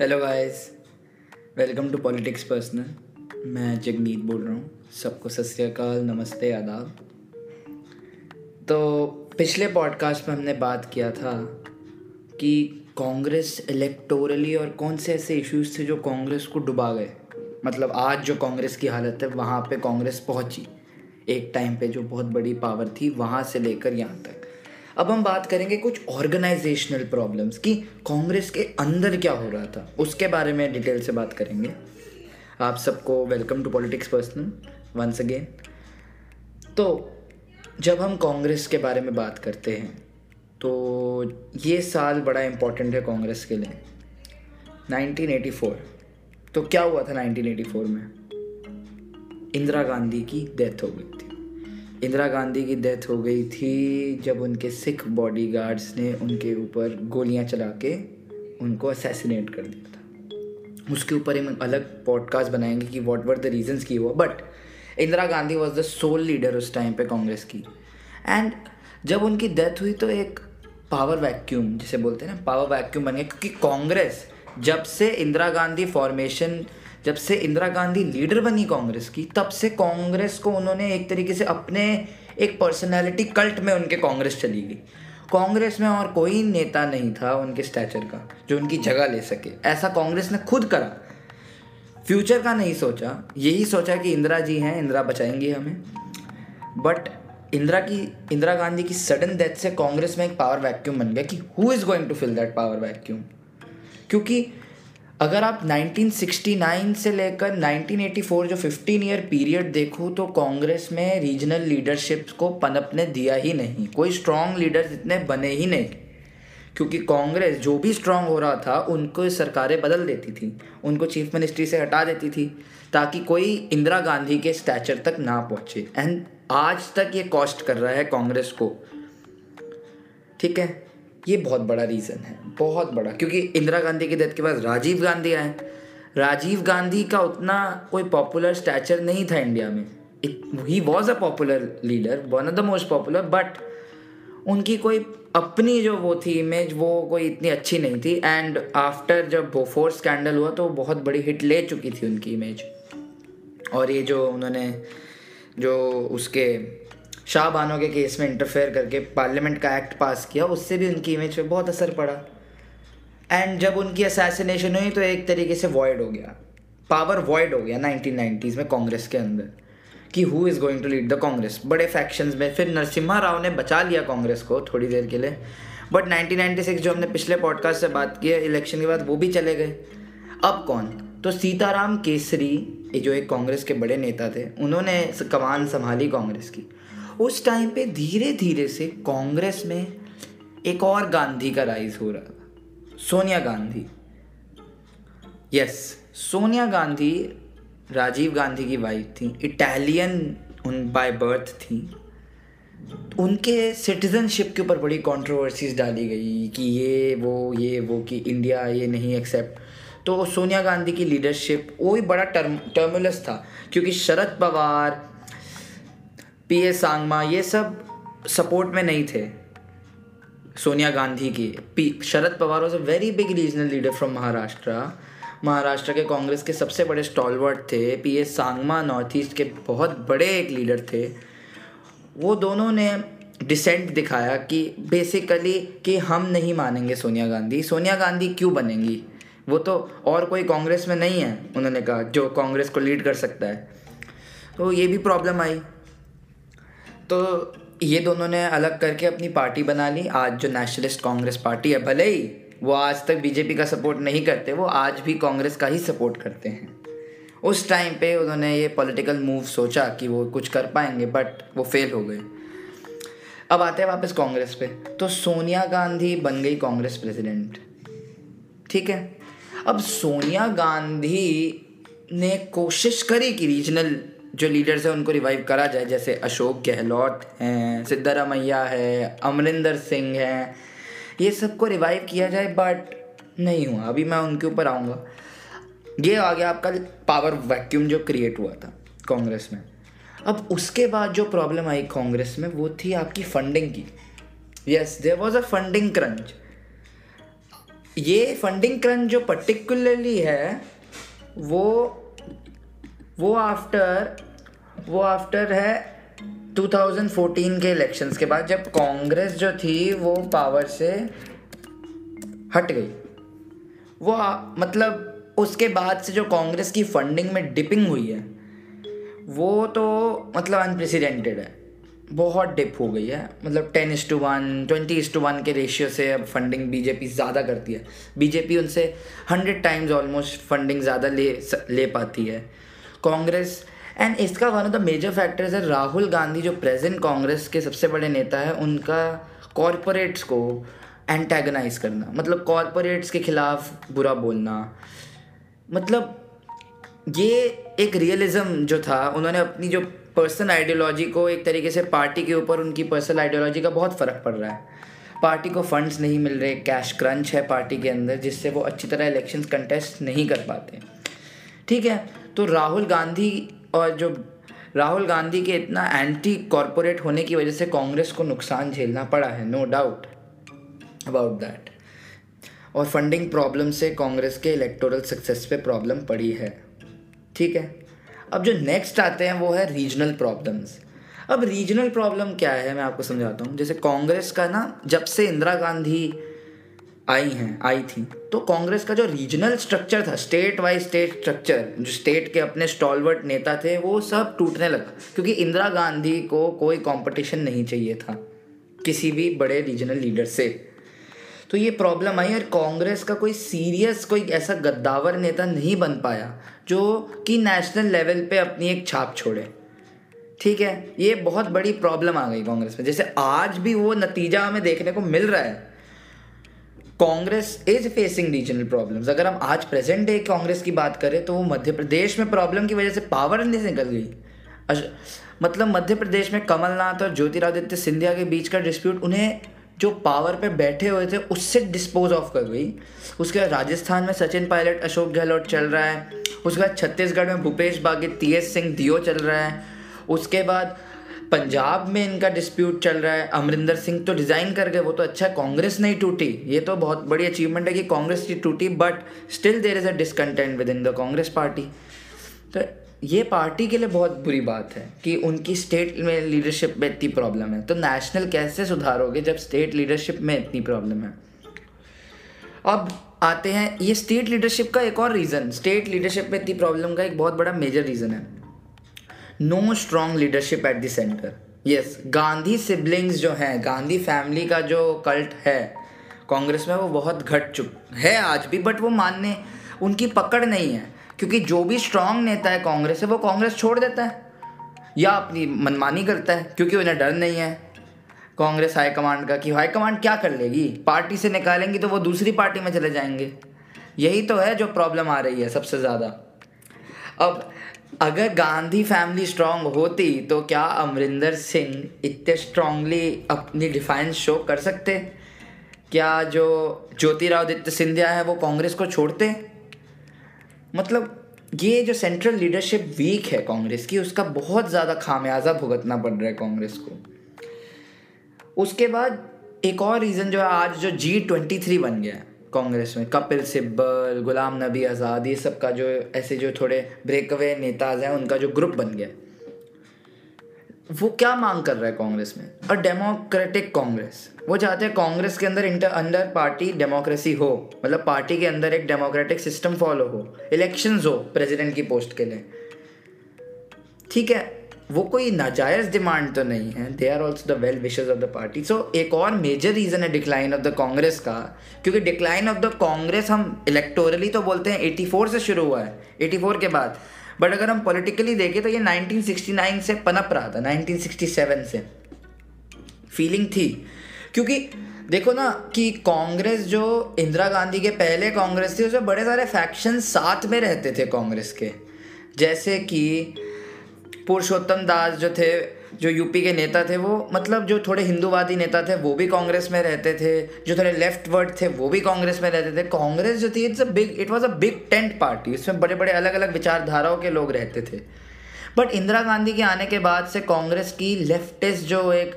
Hello guys welcome to politics personal मैं जगमीत बोल रहा हूँ। सबको सत श्रीकाल नमस्ते, आदाब। तो पिछले पॉडकास्ट में हमने बात किया था कि कांग्रेस इलेक्टोरली और कौन से ऐसे इश्यूज़ थे जो कांग्रेस को डुबा गए। मतलब आज जो कांग्रेस की हालत है, वहाँ पे कांग्रेस पहुँची। एक टाइम पे जो बहुत बड़ी पावर थी, वहाँ से लेकर यहाँ तक। अब हम बात करेंगे कुछ ऑर्गेनाइजेशनल प्रॉब्लम्स कि, कांग्रेस के अंदर क्या हो रहा था, उसके बारे में डिटेल से बात करेंगे। आप सबको welcome to politics personal once again तो जब हम कांग्रेस के बारे में बात करते हैं तो ये साल बड़ा इम्पोर्टेंट है कांग्रेस के लिए। 1984 तो क्या हुआ था 1984 में? इंदिरा गांधी की डेथ हो गई थी। इंदिरा गांधी की डेथ हो गई थी जब उनके सिख बॉडीगार्ड्स ने उनके ऊपर गोलियाँ चला के उनको असैसिनेट कर दिया था। उसके ऊपर हम अलग पॉडकास्ट बनाएँगे कि वॉट वर द रीजंस की हुआ but Indira Gandhi was the sole leader उस टाइम पे कांग्रेस की। एंड जब उनकी डेथ हुई तो एक पावर वैक्यूम जिसे बोलते हैं ना पावर वैक्यूम बन गया, क्योंकि कांग्रेस जब से इंदिरा गांधी फॉर्मेशन जब से इंदिरा गांधी लीडर बनी कांग्रेस की, तब से कांग्रेस को उन्होंने एक तरीके से अपने एक पर्सनैलिटी कल्ट में उनके कांग्रेस चली गई। कांग्रेस में और कोई नेता नहीं था उनके स्टैचर का, जो उनकी जगह ले सके। ऐसा कांग्रेस ने खुद करा। फ्यूचर का नहीं सोचा। यही सोचा कि इंदिरा जी हैं, इंदिरा बचाएँगी हमें। बट इंदिरा की, इंदिरा गांधी की सडन डेथ से कांग्रेस में एक पावर वैक्यूम बन गया कि who is going to fill that power vacuum क्योंकि अगर आप 1969 से लेकर 1984 जो 15 ईयर पीरियड देखो तो कांग्रेस में रीजनल लीडरशिप को पनपने दिया ही नहीं। कोई स्ट्रॉन्ग लीडर्स इतने बने ही नहीं। क्योंकि कांग्रेस जो भी स्ट्रांग हो रहा था, उनको सरकारें बदल देती थी। उनको चीफ मिनिस्ट्री से हटा देती थी, ताकि कोई इंदिरा गांधी के स्टैचर तक ना पहुँचे। एंड आज तक ये कॉस्ट कर रहा है कांग्रेस को। ठीक है? ये बहुत बड़ा रीज़न है, बहुत बड़ा। क्योंकि इंदिरा गांधी की डेथ के बाद राजीव गांधी आए। राजीव गांधी का उतना कोई पॉपुलर स्टैचर नहीं था इंडिया में। He was a popular leader one of the most popular but उनकी कोई अपनी जो वो थी इमेज वो कोई इतनी अच्छी नहीं थी। एंड आफ्टर जब बोफोर स्कैंडल हुआ तो बहुत बड़ी हिट ले चुकी थी उनकी इमेज और ये जो उन्होंने, जो उसके शाह बानो के केस में इंटरफेयर करके पार्लियामेंट का एक्ट पास किया, उससे भी उनकी इमेज पे बहुत असर पड़ा। एंड जब उनकी असैसिनेशन हुई तो एक तरीके से वॉइड हो गया। पावर वॉइड हो गया नाइनटीन नाइन्टीज़ में कांग्रेस के अंदर, कि who is going to lead the Congress? बड़े फैक्शंस में, फिर नरसिम्हा राव ने बचा लिया कांग्रेस को थोड़ी देर के लिए। बट 1996 जो हमने पिछले पॉडकास्ट से बात की है इलेक्शन के बाद वो भी चले गए। अब कौन? तो सीताराम केसरी जो एक कांग्रेस के बड़े नेता थे, उन्होंने कमान संभाली कांग्रेस की। उस टाइम पे धीरे धीरे से कांग्रेस में एक और गांधी का राइज हो रहा था। सोनिया गांधी। यस सोनिया गांधी, राजीव गांधी की वाइफ थी। इटालियन उन बाय बर्थ थी। उनके सिटीजनशिप के ऊपर बड़ी कंट्रोवर्सीज डाली गई कि ये, वो ये, वो कि इंडिया ये नहीं एक्सेप्ट तो सोनिया गांधी की लीडरशिप वो भी बड़ा टर्म टर्मुलस था। क्योंकि शरद पवार पी एस सांगमा, ये सब सपोर्ट में नहीं थे। सोनिया गांधी की। P, Sharad Pawar was a very big regional leader from Maharashtra Maharashtra के कांग्रेस के सबसे बड़े स्टॉलवर्ड थे। P S Sangma north east के बहुत बड़े एक लीडर थे। वो दोनों ने डिसेंट दिखाया कि बेसिकली कि हम नहीं मानेंगे सोनिया गांधी। सोनिया गांधी क्यों बनेंगी? वो तो और कोई कांग्रेस में नहीं है, उन्होंने कहा, जो कांग्रेस को लीड कर सकता है। तो ये भी प्रॉब्लम आई। तो ये दोनों ने अलग करके अपनी पार्टी बना ली। आज जो नेशनलिस्ट कांग्रेस पार्टी है, भले ही वो आज तक बीजेपी का सपोर्ट नहीं करते, वो आज भी कांग्रेस का ही सपोर्ट करते हैं। उस टाइम पे उन्होंने ये पॉलिटिकल मूव सोचा कि वो कुछ कर पाएँगे बट वो फेल हो गए। अब आते हैं वापस कांग्रेस पे। तो सोनिया गांधी बन गई कांग्रेस प्रेसिडेंट ठीक है? अब सोनिया गांधी ने कोशिश करी कि रीजनल जो लीडर्स हैं उनको रिवाइव करा जाए, जैसे अशोक गहलोत हैं, सिद्धारामैया है, अमरिंदर सिंह हैं, ये सबको रिवाइव किया जाए बट नहीं हुआ। अभी मैं उनके ऊपर आऊँगा। ये आ गया आपका पावर वैक्यूम जो क्रिएट हुआ था कांग्रेस में। अब उसके बाद जो प्रॉब्लम आई कांग्रेस में, वो थी आपकी फंडिंग की। Yes there was a funding crunch ये फंडिंग क्रंच जो पर्टिकुलरली है, वो वो आफ्टर वो आफ्टर है 2014 के इलेक्शंस के बाद जब कांग्रेस जो थी वो पावर से हट गई। वो आ, मतलब उसके बाद से जो कांग्रेस की फंडिंग में डिपिंग हुई है वो तो मतलब अनप्रेसिडेंटेड है। बहुत डिप हो गई है। मतलब ten is to one twenty is to one के रेशियो से अब फंडिंग बीजेपी ज़्यादा करती है। बीजेपी उनसे हंड्रेड टाइम्स ऑलमोस्ट फंडिंग ज़्यादा ले ले पाती है। कांग्रेस एंड इसका one of the major factors है राहुल गांधी जो प्रेजेंट कांग्रेस के सबसे बड़े नेता है, उनका कॉरपोरेट्स को एंटेगनाइज करना। मतलब कॉरपोरेट्स के खिलाफ बुरा बोलना। मतलब ये एक रियलिज्म जो था, उन्होंने अपनी जो पर्सनल आइडियोलॉजी को एक तरीके से पार्टी के ऊपर उनकी पर्सनल आइडियोलॉजी का बहुत फ़र्क पड़ रहा है। पार्टी को फंड्स नहीं मिल रहे कैश क्रंच है पार्टी के अंदर, जिससे वो अच्छी तरह इलेक्शन कंटेस्ट नहीं कर पाते। ठीक है तो राहुल गांधी और जो राहुल गांधी के इतना एंटी कॉरपोरेट होने की वजह से कांग्रेस को नुकसान झेलना पड़ा है नो डाउट अबाउट दैट और फंडिंग प्रॉब्लम से कांग्रेस के इलेक्टोरल सक्सेस पे प्रॉब्लम पड़ी है। ठीक है? अब जो नेक्स्ट आते हैं वो है रीजनल प्रॉब्लम्स अब रीजनल प्रॉब्लम क्या है? मैं आपको समझाता हूँ। जैसे कांग्रेस का ना, जब से इंदिरा गांधी आई हैं, आई थी। तो कांग्रेस का जो रीजनल स्ट्रक्चर था स्टेट वाइज स्टेट स्ट्रक्चर जो स्टेट के अपने स्टॉलवर्ट नेता थे, वो सब टूटने लगा। क्योंकि इंदिरा गांधी को कोई कंपटीशन नहीं चाहिए था, किसी भी बड़े रीजनल लीडर से। तो ये प्रॉब्लम आई और कांग्रेस का कोई सीरियस कोई ऐसा गद्दावर नेता नहीं बन पाया, जो कि नेशनल लेवल पे अपनी एक छाप छोड़े। ठीक है, ये बहुत बड़ी प्रॉब्लम आ गई कांग्रेस में। जैसे आज भी वो नतीजा हमें देखने को मिल रहा है Congress is facing regional problems अगर हम आज प्रेजेंट डे कांग्रेस की बात करें तो वो मध्य प्रदेश में प्रॉब्लम की वजह से पावर नहीं निकल गई मतलब मध्य प्रदेश में कमलनाथ और ज्योतिरादित्य सिंधिया के बीच का डिस्प्यूट उन्हें जो पावर पे बैठे हुए थे, उससे डिस्पोज ऑफ़ कर गई। उसके बाद राजस्थान में सचिन पायलट अशोक गहलोत चल रहा है। उसके बाद छत्तीसगढ़ में भूपेश बागे टी एस सिंह दियो चल रहा है। उसके बाद पंजाब में इनका डिस्प्यूट चल रहा है। अमरिंदर सिंह तो डिज़ाइन कर गए, वो तो अच्छा है, कांग्रेस नहीं टूटी। ये तो बहुत बड़ी अचीवमेंट है कि कांग्रेस की टूटी but still there is a discontent within the Congress party. तो ये पार्टी के लिए बहुत बुरी बात है कि उनकी स्टेट में लीडरशिप में इतनी प्रॉब्लम है। तो नेशनल कैसे सुधारोगे जब स्टेट लीडरशिप में इतनी प्रॉब्लम है? अब आते हैं, ये स्टेट लीडरशिप का एक और रीज़न स्टेट लीडरशिप में इतनी प्रॉब्लम का एक बहुत बड़ा मेजर रीज़न है। No strong leadership at the centre yes Gandhi siblings जो हैं गांधी फैमिली का जो कल्ट है, कांग्रेस में वो बहुत घट चुक, है आज भी बट वो मानने, उनकी पकड़ नहीं है। क्योंकि जो भी स्ट्रांग नेता है कांग्रेस से, वो कांग्रेस छोड़ देता है। या अपनी मनमानी करता है, क्योंकि उन्हें डर नहीं है। कांग्रेस हाईकमांड का कि हाईकमांड क्या कर लेगी? पार्टी से निकालेंगी तो वो दूसरी पार्टी में चले जाएँगे। यही तो है जो प्रॉब्लम आ रही है सबसे ज़्यादा। अब अगर गांधी फैमिली स्ट्रांग होती तो क्या अमरिंदर सिंह इतने स्ट्रांगली अपनी डिफाइंस शो कर सकते? क्या जो ज्योतिरादित्य सिंधिया है, वो कांग्रेस को छोड़ते? मतलब ये जो सेंट्रल लीडरशिप वीक है कांग्रेस की, उसका बहुत ज़्यादा खामियाजा भुगतना पड़ रहा है कांग्रेस को। उसके बाद एक और रीज़न जो है, आज जो जी ट्वेंटी थ्री बन गया है। कांग्रेस में, कपिल सिब्बल, गुलाम नबी आज़ाद, ये सब का जो, ऐसे जो थोड़े ब्रेकअवे नेताज हैं, उनका जो ग्रुप बन गया। वो क्या मांग कर रहा है कांग्रेस में? A democratic Congress. वो चाहते हैं कांग्रेस के अंदर इंटर अंडर पार्टी डेमोक्रेसी हो। मतलब पार्टी के अंदर एक डेमोक्रेटिक सिस्टम फॉलो हो। इलेक्शंस हो प्रेसिडेंट की पोस्ट के लिए। ठीक है? वो कोई नाजायज़ डिमांड तो नहीं है। They are also the well wishes of the party so एक और मेजर रीज़न है डिक्लाइन ऑफ़ द कांग्रेस का, क्योंकि डिक्लाइन ऑफ़ द कांग्रेस हम इलेक्टोरली तो बोलते हैं 84 से शुरू हुआ है 84 के बाद। बट अगर हम पॉलिटिकली देखें तो ये 1969 से पनप रहा था 1967 से। फीलिंग थी। क्योंकि देखो ना कि कांग्रेस जो इंदिरा गांधी के पहले कांग्रेस थी, उसमें बड़े सारे फैक्शन साथ में रहते थे कांग्रेस के। जैसे कि पुरुषोत्तम दास जो थे, जो यूपी के नेता थे, वो मतलब जो थोड़े हिंदूवादी नेता थे, वो भी कांग्रेस में रहते थे, जो थोड़े लेफ़्ट वर्ड थे, वो भी कांग्रेस में रहते थे। कांग्रेस जो थी it's a big it was a big tent party उसमें बड़े बड़े अलग अलग विचारधाराओं के लोग रहते थे। बट इंदिरा गांधी के आने के बाद से कांग्रेस की लेफ्टिस्ट जो एक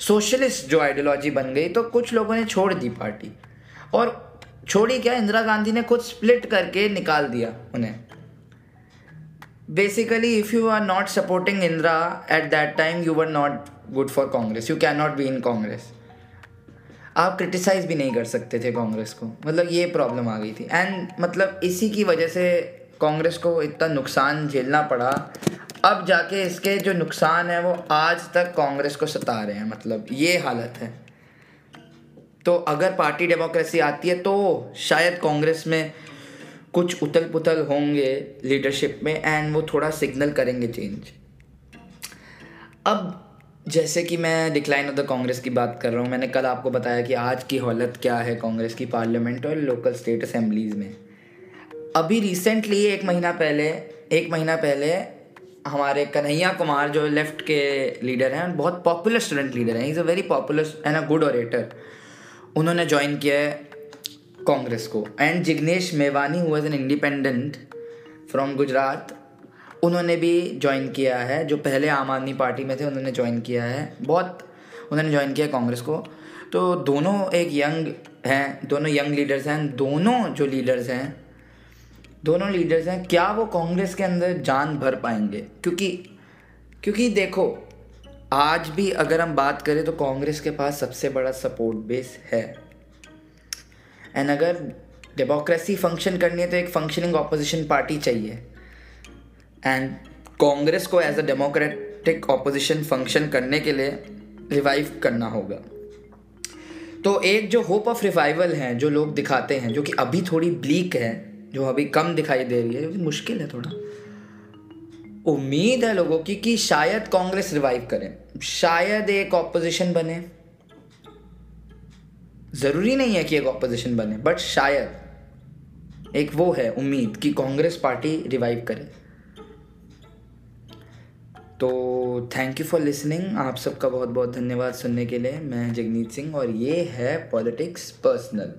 सोशलिस्ट जो आइडियोलॉजी बन गई तो कुछ लोगों ने छोड़ दी पार्टी और छोड़ी क्या, इंदिरा गांधी ने खुद स्प्लिट करके निकाल दिया उन्हें। If you are not supporting Indira at that time you were not good for Congress you can not be in Congress आप क्रिटिसाइज भी नहीं कर सकते थे कांग्रेस को। मतलब ये प्रॉब्लम आ गई थी। एंड मतलब इसी की वजह से कांग्रेस को इतना नुकसान झेलना पड़ा। अब जाके इसके जो नुकसान है, वो आज तक कांग्रेस को सता रहे हैं। मतलब ये हालत है। तो अगर पार्टी डेमोक्रेसी आती है तो शायद कांग्रेस में कुछ उथल पुथल होंगे लीडरशिप में एंड वो थोड़ा सिग्नल करेंगे चेंज अब जैसे कि मैं डिक्लाइन ऑफ़ द कांग्रेस की बात कर रहा हूँ, मैंने कल आपको बताया कि आज की हालत क्या है कांग्रेस की पार्लियामेंट और लोकल स्टेट असेंबलीज में. अभी रिसेंटली एक महीना पहले, एक महीना पहले हमारे कन्हैया कुमार जो लेफ़्ट के लीडर हैं, बहुत पॉपुलर स्टूडेंट लीडर हैं is a very popular and a good orator उन्होंने ज्वाइन किया है कांग्रेस को। एंड जिग्नेश मेवानी हुआ एन इंडिपेंडेंट फ्रॉम गुजरात, उन्होंने भी ज्वाइन किया है, जो पहले आम आदमी पार्टी में थे, उन्होंने ज्वाइन किया है। बहुत उन्होंने ज्वाइन किया कांग्रेस को। तो दोनों एक यंग हैं, दोनों यंग लीडर्स हैं, दोनों जो लीडर्स हैं, दोनों लीडर्स हैं, क्या वो कांग्रेस के अंदर जान भर पाएँगे? क्योंकि क्योंकि देखो, आज भी अगर हम बात करें तो कांग्रेस के पास सबसे बड़ा सपोर्ट बेस है। एंड अगर डेमोक्रेसी फ़ंक्शन करनी है तो एक फंक्शनिंग ऑपोजिशन पार्टी चाहिए। एंड कांग्रेस को as a democratic opposition function करने के लिए रिवाइव करना होगा। तो एक जो होप ऑफ़ रिवाइवल है, जो लोग दिखाते हैं, जो कि अभी थोड़ी ब्लीक है, जो अभी कम दिखाई दे रही है मुश्किल है थोड़ा। उम्मीद है लोगों की कि शायद कांग्रेस रिवाइव करे। शायद एक ऑपोजिशन बने। ज़रूरी नहीं है कि एक ऑपोजिशन बने बट शायद एक वो है उम्मीद कि कांग्रेस पार्टी रिवाइव करे। तो थैंक यू फॉर लिसनिंग आप सबका बहुत बहुत धन्यवाद सुनने के लिए। मैं जगनीत सिंह और ये है पॉलिटिक्स पर्सनल